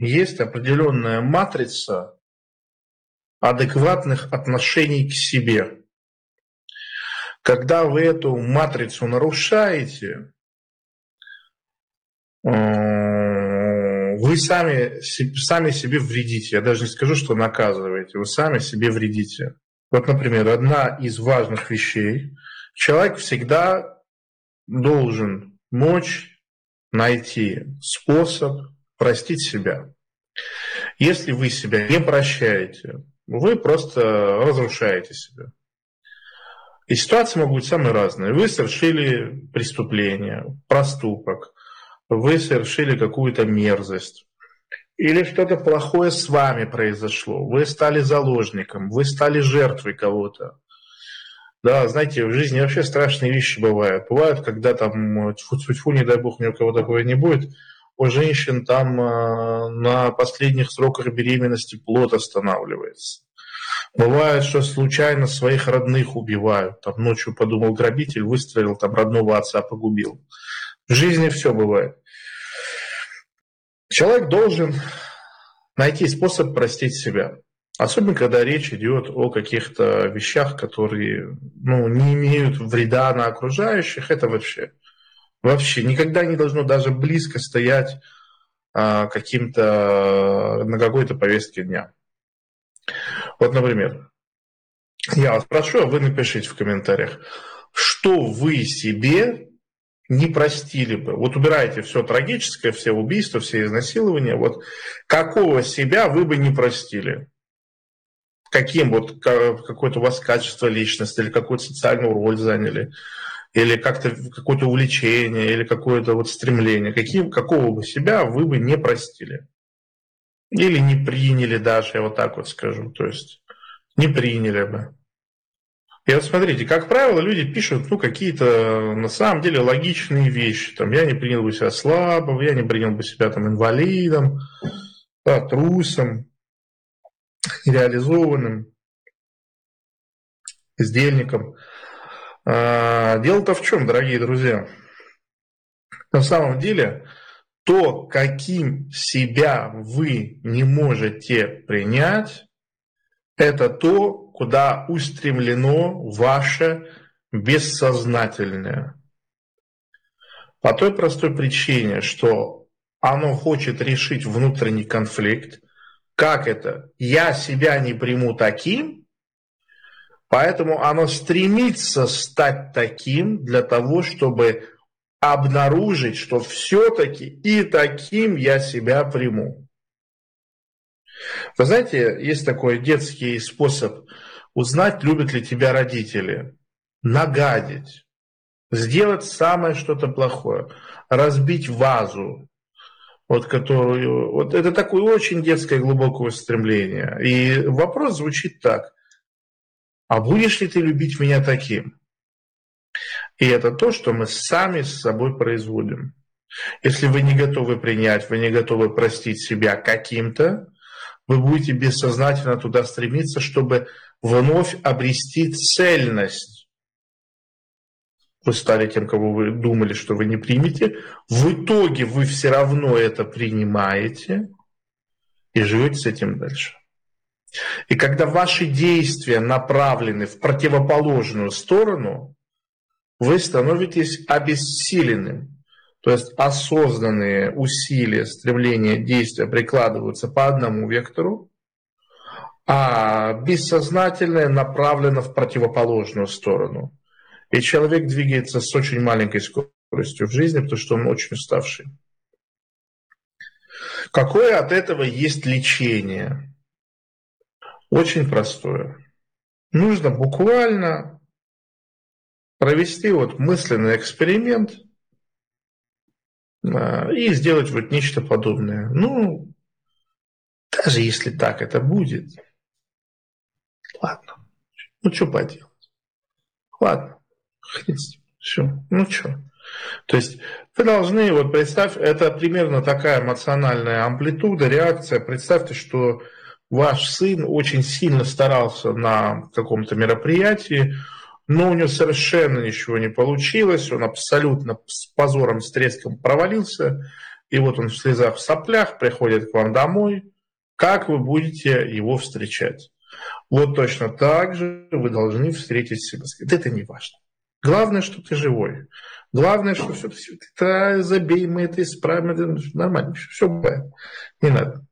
есть определенная матрица адекватных отношений к себе. Когда вы эту матрицу нарушаете, э, вы сами, сами себе вредите. Я даже не скажу, что наказываете, вы сами себе вредите. Вот, например, одна из важных вещей. Человек всегда должен мочь найти способ простить себя. Если вы себя не прощаете, вы просто разрушаете себя. И ситуации могут быть самые разные. Вы совершили преступление, проступок, вы совершили какую-то мерзость, или что-то плохое с вами произошло, вы стали заложником, вы стали жертвой кого-то. Да, знаете, в жизни вообще страшные вещи бывают. Бывают, когда там, тьфу-тьфу, не дай бог, ни у кого такого не будет, у женщин там э, на последних сроках беременности плод останавливается. Бывает, что случайно своих родных убивают. Там ночью подумал грабитель, выстрелил, там родного отца погубил. В жизни все бывает. Человек должен найти способ простить себя. Особенно, когда речь идет о каких-то вещах, которые ну, не имеют вреда на окружающих, это вообще, вообще никогда не должно даже близко стоять а, каким-то на какой-то повестке дня. Вот, например, я вас прошу, а вы напишите в комментариях, что вы себе не простили бы. Вот убирайте все трагическое, все убийства, все изнасилования. Вот какого себя вы бы не простили? каким вот какое-то у вас качество личности или какую-то социальную роль заняли, или как-то какое-то увлечение, или какое-то вот стремление, каким, какого бы себя вы бы не простили. Или не приняли даже, я вот так вот скажу, то есть не приняли бы. И вот смотрите, как правило, люди пишут ну, какие-то на самом деле логичные вещи. Там, я не принял бы себя слабым, я не принял бы себя там, инвалидом, да, трусом реализованным, издельником. А, дело-то в чем, дорогие друзья? На самом деле, то, каким себя вы не можете принять, это то, куда устремлено ваше бессознательное. По той простой причине, что оно хочет решить внутренний конфликт, как это? Я себя не приму таким, поэтому оно стремится стать таким для того, чтобы обнаружить, что все-таки и таким я себя приму. Вы знаете, есть такой детский способ узнать, любят ли тебя родители. Нагадить, сделать самое что-то плохое, разбить вазу, вот которую, вот это такое очень детское глубокое стремление. И вопрос звучит так, а будешь ли ты любить меня таким? И это то, что мы сами с собой производим. Если вы не готовы принять, вы не готовы простить себя каким-то, вы будете бессознательно туда стремиться, чтобы вновь обрести цельность вы стали тем, кого вы думали, что вы не примете. В итоге вы все равно это принимаете и живете с этим дальше. И когда ваши действия направлены в противоположную сторону, вы становитесь обессиленным. То есть осознанные усилия, стремления, действия прикладываются по одному вектору, а бессознательное направлено в противоположную сторону. И человек двигается с очень маленькой скоростью в жизни, потому что он очень уставший. Какое от этого есть лечение? Очень простое. Нужно буквально провести вот мысленный эксперимент а, и сделать вот нечто подобное. Ну, даже если так это будет, ладно, ну что поделать, ладно. Все. Ну что? То есть вы должны, вот представь, это примерно такая эмоциональная амплитуда, реакция. Представьте, что ваш сын очень сильно старался на каком-то мероприятии, но у него совершенно ничего не получилось, он абсолютно с позором, с треском провалился, и вот он в слезах, в соплях приходит к вам домой, как вы будете его встречать? Вот точно так же вы должны встретить себя. Это не важно. Главное, что ты живой. Главное, что все, ты забей, мы это исправим, это нормально, все, все бывает. Не надо.